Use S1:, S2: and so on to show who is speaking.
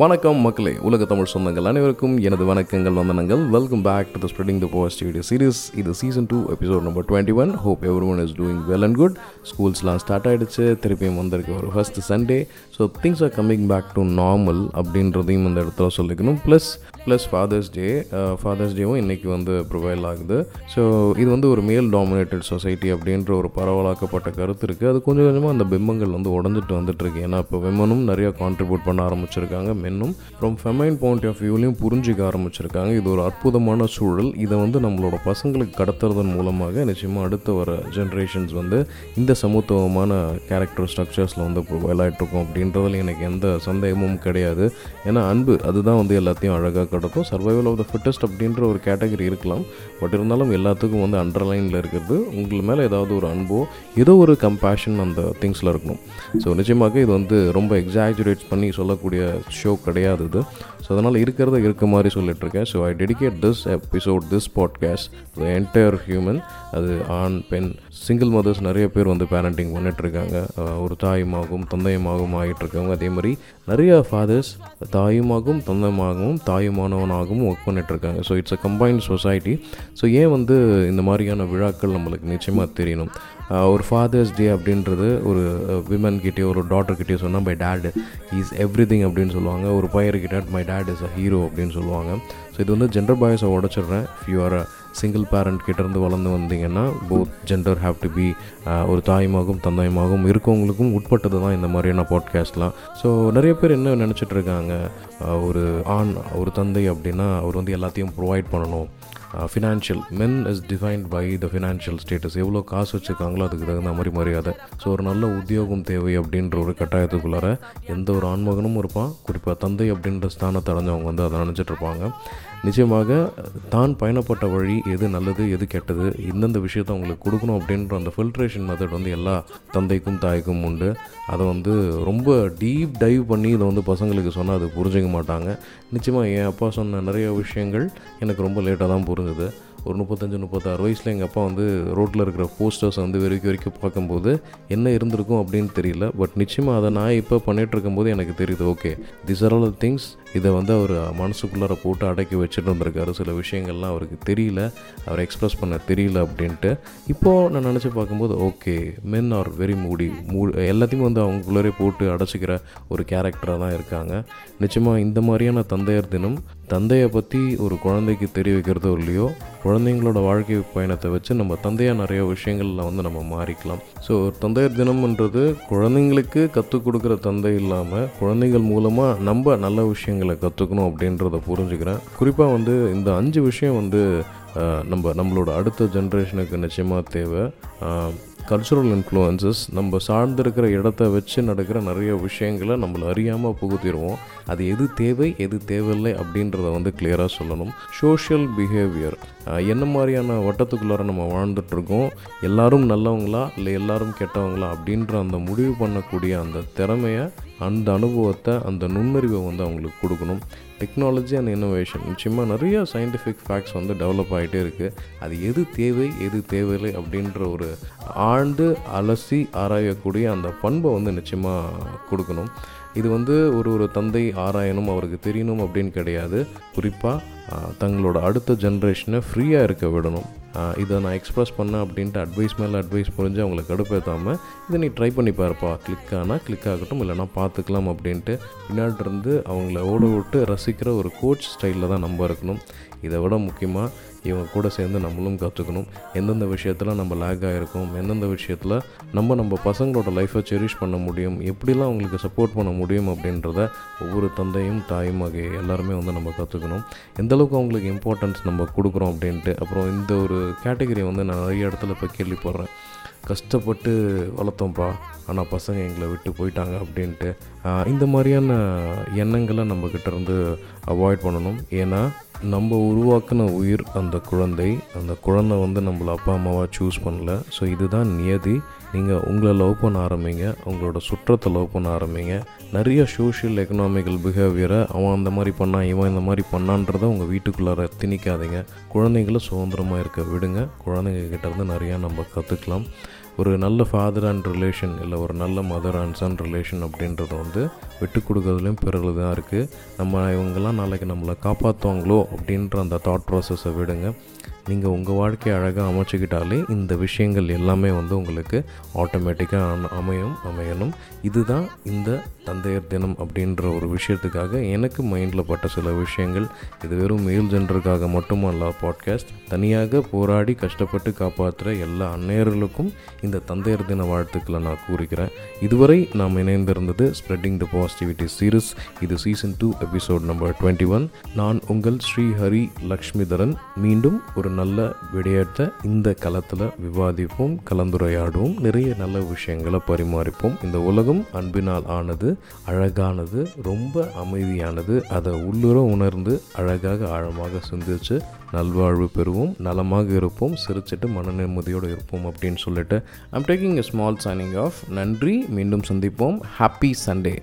S1: வணக்கம் மக்களே உலக தமிழ் சொந்தங்கள் அனைவருக்கும் எனது வணக்கங்கள் வந்தனங்கள். Welcome back to the spreading the positivity video series இது season two episode number twenty one hope everyone is doing well and good ஸ்கூல்ஸ்லாம் start ஆகிடுச்சு திருப்பியும் வந்திருக்கு ஒரு first Sunday so things are coming back to normal அப்படின்றதையும் இந்த இடத்துல சொல்லிக்கணும். Plus plus father's day father's டேவும் இன்றைக்கி வந்து ப்ரொவைல் ஆகுது. ஸோ இது வந்து ஒரு மேல் டாமினேட்டட் சொசைட்டி அப்படின்ற ஒரு பரவலாக்கப்பட்ட கருத்து இருக்குது அது கொஞ்சம் கொஞ்சமாக அந்த பிம்பங்கள் வந்து உடஞ்சிட்டு வந்துட்டுருக்கு ஏன்னா இப்போ விமனும் நிறையா கான்ட்ரிபியூட் பண்ண ஆரம்பிச்சிருக்காங்க. மென்னும் ஃப்ரம் ஃபெமைன் பாயிண்ட் ஆஃப் வியூலையும் புரிஞ்சிக்க ஆரம்பிச்சிருக்காங்க. இது ஒரு அற்புதமான சூழல். இதை வந்து நம்மளோட பசங்களுக்கு கடத்துறதன் மூலமாக நிச்சயமாக அடுத்து வர ஜென்ரேஷன்ஸ் வந்து இந்த சமத்துவமான கேரக்டர் ஸ்ட்ரக்சர்ஸில் வந்து ப்ரொவைல் அப்படின்றதுல எனக்கு எந்த சந்தேகமும் கிடையாது. ஏன்னா அன்பு அதுதான் வந்து எல்லாத்தையும் அழகாக கடத்தும் சர்வைவல் ஆஃப் த ஃபிட்டஸ்ட் அப்படின்ற ஒரு கேட்டகரி இருக்கலாம். பட் இருந்தாலும் எல்லாத்துக்கும் வந்து அண்டர்லைனில் இருக்கிறது. உங்கள் மேலே ஏதாவது ஒரு அன்போ ஏதோ ஒரு கம்பேஷன் அந்த திங்ஸில் இருக்கணும். ஸோ நிச்சயமாக இது வந்து ரொம்ப எக்ஸாஜுரேட் பண்ணி சொல்லக்கூடிய ஷோ கிடையாது இது ஸோ அதனால் இருக்கிறத இருக்க மாதிரி சொல்லிட்டுருக்கேன். So I dedicate this episode this podcast the entire human அது ஆண் பெண் சிங்கிள் மதர்ஸ் நிறைய பேர் வந்து பேரண்டிங் பண்ணிகிட்ருக்காங்க ஒரு தாயுமாகவும் தந்தையுமாகவும் ஆகிட்டுருக்காங்க அதே மாதிரி நிறைய ஃபாதர்ஸ் தாயுமாகவும் தந்தையமாகவும் தாயுமானவனாகவும் ஒர்க் பண்ணிகிட்ருக்காங்க so it's a combined society so ஏன் வந்து இந்த மாதிரியான விழாக்கள் நம்மளுக்கு நிச்சயமாக தெரியணும்? ஒரு ஃபாதர்ஸ் டே அப்படின்றது ஒரு விமன்கிட்டேயோ ஒரு டாட்டர்கிட்டேயோ சொன்னால் my dad is everything அப்படின்னு சொல்லுவாங்க. ஒரு பையர்கிட்ட my dad is a hero அப்படின்னு சொல்லுவாங்க. ஸோ இது வந்து ஜெண்டர் பாய்ஸை உடச்சிடுறேன். If you are single parent கிட்டேருந்து வளர்ந்து வந்தீங்கன்னா both gender have to be ஒரு தாயுமாகவும் தந்தையுமாகவும் இருக்கவங்களுக்கும் உட்பட்டது தான் இந்த மாதிரியான பாட்காஸ்ட்லாம் ஸோ நிறைய பேர் என்ன நினச்சிட்டு இருக்காங்க? ஒரு ஆண் ஒரு தந்தை அப்படின்னா அவர் வந்து எல்லாத்தையும் ப்ரொவைட் பண்ணணும். Financial men is defined by the financial status எவ்வளோ காசு வச்சுருக்காங்களோ அதுக்கு தகுந்த மாதிரி மரியாதை. ஸோ ஒரு நல்ல உத்தியோகம் தேவை அப்படின்ற ஒரு கட்டாயத்துக்குள்ளார எந்த ஒரு ஆண்மகனும் இருப்பான். குறிப்பாக தந்தை அப்படின்ற ஸ்தானத்தை அடைஞ்சவங்க வந்து அதை நினச்சிட்ருப்பாங்க நிச்சயமாக தான் பயணப்பட்ட வழி எது நல்லது எது கெட்டது இந்தந்த விஷயத்தை அவங்களுக்கு கொடுக்கணும் அப்படின்ற அந்த ஃபில்ட்ரேஷன் மெத்தட் வந்து எல்லா தந்தைக்கும் தாய்க்கும் உண்டு. அதை வந்து ரொம்ப டீப் டைவ் பண்ணி இதை வந்து பசங்களுக்கு சொன்னால் அது புரிஞ்சிக்க மாட்டாங்க. நிச்சயமாக என் அப்பா சொன்ன நிறைய விஷயங்கள் எனக்கு ரொம்ப லேட்டாக தான் புரிஞ்சுது ஒரு முப்பத்தஞ்சு முப்பத்தாறு வயசில் எங்கள் அப்பா வந்து ரோட்டில் இருக்கிற போஸ்டர்ஸ் வந்து வரைக்கும் வரைக்கும் பார்க்கும்போது என்ன இருந்திருக்கும் அப்படின்னு தெரியல. பட் நிச்சயமாக அதை நான் இப்போ பண்ணிகிட்டு இருக்கும்போது எனக்கு தெரியுது okay this are all things இதை வந்து அவர் மனசுக்குள்ளார போட்டு அடக்கி வச்சுட்டு வந்திருக்காரு சில விஷயங்கள்லாம் அவருக்கு தெரியல. அவர் எக்ஸ்ப்ரெஸ் பண்ண தெரியல அப்படின்ட்டு. இப்போது நான் நினச்சி பார்க்கும்போது ஓகே மென் ஆர் வெரி மூடி மூ எல்லாத்தையும் வந்து அவங்களுக்குள்ளே போட்டு அடைச்சிக்கிற ஒரு கேரக்டராக தான் இருக்காங்க. நிச்சயமாக இந்த மாதிரியான தந்தையர் தினம் தந்தையை பற்றி ஒரு குழந்தைக்கு தெரிய வைக்கிறதோ இல்லையோ குழந்தைங்களோட வாழ்க்கை பயணத்தை வச்சு நம்ம தந்தையாக நிறைய விஷயங்களில் வந்து நம்ம மாறிக்கலாம். ஸோ ஒரு தந்தையர் தினம்ன்றது குழந்தைங்களுக்கு கற்றுக் கொடுக்குற தந்தை இல்லாமல் குழந்தைகள் மூலமாக நம்ம நல்ல விஷயங்கள் கற்றுக்கணும் அப்படின்றத புரிஞ்சுக்கிறேன். குறிப்பாக வந்து இந்த அஞ்சு விஷயம் வந்து நம்ம நம்மளோட அடுத்த ஜென்ரேஷனுக்கு நிச்சயமாக தேவை. கல்ச்சுரல் இன்ஃப்ளூயன்சஸ் நம்ம சார்ந்திருக்கிற இடத்த வச்சு நடக்கிற நிறைய விஷயங்களை நம்மளை அறியாமல் புகுத்திடுவோம். அது எது தேவை எது தேவையில்லை அப்படின்றத வந்து கிளியராக சொல்லணும். சோஷியல் பிஹேவியர் என்ன மாதிரியான வட்டத்துக்குள்ளார நம்ம வாழ்ந்துட்டுருக்கோம்? எல்லாரும் நல்லவங்களா? இல்லை எல்லாரும் கெட்டவங்களா? அப்படின்ற அந்த முடிவு பண்ணக்கூடிய அந்த திறமையை அந்த அனுபவத்தை அந்த நுண்ணறிவை வந்து அவங்களுக்கு கொடுக்கணும். டெக்னாலஜி அண்ட் இன்னோவேஷன் நிச்சயமாக நிறைய சயின்டிஃபிக் ஃபேக்ட்ஸ் வந்து டெவலப் ஆகிட்டே இருக்குது அது எது தேவை எது தேவையில்லை அப்படின்ற ஒரு ஆழ்ந்து அலசி ஆராயக்கூடிய அந்த பண்பை வந்து நிச்சயமாக கொடுக்கணும். இது வந்து ஒரு ஒரு தந்தை ஆராயணும் அவருக்கு தெரியணும் அப்படின்னு கிடையாது. குறிப்பாக தங்களோட அடுத்த ஜென்ரேஷனை ஃப்ரீயாக இருக்க விடணும். இதை நான் எக்ஸ்ப்ரெஸ் பண்ணேன் அப்படின்ட்டு அட்வைஸ் மேலே அட்வைஸ் புரிஞ்சு அவங்கள கடுப்பேற்றாமல் இதை நீ ட்ரை பண்ணி பாருப்பா. கிளிக் ஆனால் கிளிக் ஆகட்டும் இல்லைனா பார்த்துக்கலாம் அப்படின்ட்டு பின்னாடி இருந்து அவங்கள ஓட விட்டு ரசிக்கிற ஒரு கோச் ஸ்டைலில் தான் நம்ம இருக்கணும். இதை விட முக்கியமாக இவங்க கூட சேர்ந்து நம்மளும் கற்றுக்கணும் எந்தெந்த விஷயத்தில் நம்ம லேக் ஆகிருக்கோம் எந்தெந்த விஷயத்தில் நம்ம நம்ம பசங்களோட லைஃப்பை செரிஷ் பண்ண முடியும் எப்படிலாம் அவங்களுக்கு சப்போர்ட் பண்ண முடியும் அப்படின்றத ஒவ்வொரு தந்தையும் தாயும் ஆகிய எல்லாருமே வந்து நம்ம கற்றுக்கணும் எந்தளவுக்கு அவங்களுக்கு இம்பார்ட்டன்ஸ் நம்ம கொடுக்குறோம் அப்படின்ட்டு அப்புறம் இந்த ஒரு கேட்டகரி வந்து நான் நிறைய இடத்துல இப்போ கேள்விப்படுறேன். கஷ்டப்பட்டு வளர்த்தோம்ப்பா ஆனால் பசங்க எங்களை விட்டு போயிட்டாங்க அப்படின்ட்டு இந்த மாதிரியான எண்ணங்களை நம்மக்கிட்ட இருந்து அவாய்ட் பண்ணணும். ஏன்னா நம்ம உருவாக்கின உயிர் அந்த குழந்தை அந்த குழந்தை வந்து நம்மளை அப்பா அம்மாவாக சூஸ் பண்ணல. ஸோ இதுதான் நியதி. நீங்கள் உங்களை லவ் பண்ண ஆரம்பிங்க. உங்களோட சுற்றத்தை லவ் பண்ண ஆரம்பிங்க. நிறைய சோஷியல் எக்கனாமிக்கல் பிஹேவியரை அவன் அந்த மாதிரி பண்ணான் இவன் இந்த மாதிரி பண்ணான்றதை உங்கள் வீட்டுக்குள்ளார திணிக்காதீங்க. குழந்தைங்கள சுதந்திரமாக இருக்க விடுங்க. குழந்தைங்க கிட்டேருந்து நிறையா நம்ம கற்றுக்கலாம் ஒரு நல்ல ஃபாதர் அண்ட் ரிலேஷன் இல்லை ஒரு நல்ல மதர் அண்ட் சன் ரிலேஷன் அப்படின்றது வந்து விட்டு கொடுக்கறதுலையும் பிறகு தான் இருக்குது நம்ம இவங்கெல்லாம் நாளைக்கு நம்மளை காப்பாற்றுவாங்களோ அப்படின்ற அந்த தாட் ப்ராசஸை விடுங்க. நீங்கள் உங்கள் வாழ்க்கையை அழகாக அமைச்சிக்கிட்டாலே இந்த விஷயங்கள் எல்லாமே வந்து உங்களுக்கு ஆட்டோமேட்டிக்காக அமையும் அமையணும். இதுதான் இந்த தந்தையர் தினம் அப்படின்ற ஒரு விஷயத்துக்காக எனக்கு மைண்டில் பட்ட சில விஷயங்கள். இது வெறும் மேல் ஜென்டருக்காக மட்டுமல்ல பாட்காஸ்ட் தனியாக போராடி கஷ்டப்பட்டு காப்பாற்றுற எல்லா அந்நேயர்களுக்கும் இந்த தந்தையர் தின வாழ்த்துக்களை நான் கூறுகிறேன். இதுவரை நாம் இணைந்திருந்தது ஸ்ப்ரெட்டிங் த பாசிட்டிவிட்டி சீரீஸ் இது season two episode number twenty one நான் உங்கள் ஸ்ரீஹரி லக்ஷ்மிதரன். மீண்டும் ஒரு நல்ல விடையேற்ற இந்த களத்தில் விவாதிப்போம் கலந்துரையாடுவோம் நிறைய நல்ல விஷயங்களை பரிமாறிப்போம். இந்த உலகம் அன்பினால் ஆனது அழகானது ரொம்ப அமைதியானது அதை உள்ளுர உணர்ந்து அழகாக ஆழமாக சிந்திச்சு நல்வாழ்வு பெறுவோம் நலமாக இருப்போம் சிரிச்சிட்டு மன நிம்மதியோடு இருப்போம் அப்படின்னு சொல்லிட்டு I'm taking a small signing off நன்றி மீண்டும் சந்திப்போம். Happy Sunday